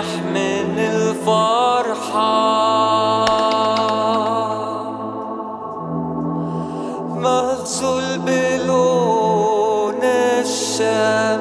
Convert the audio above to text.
تنجرح من الفرحة. مغسول بلون الشمس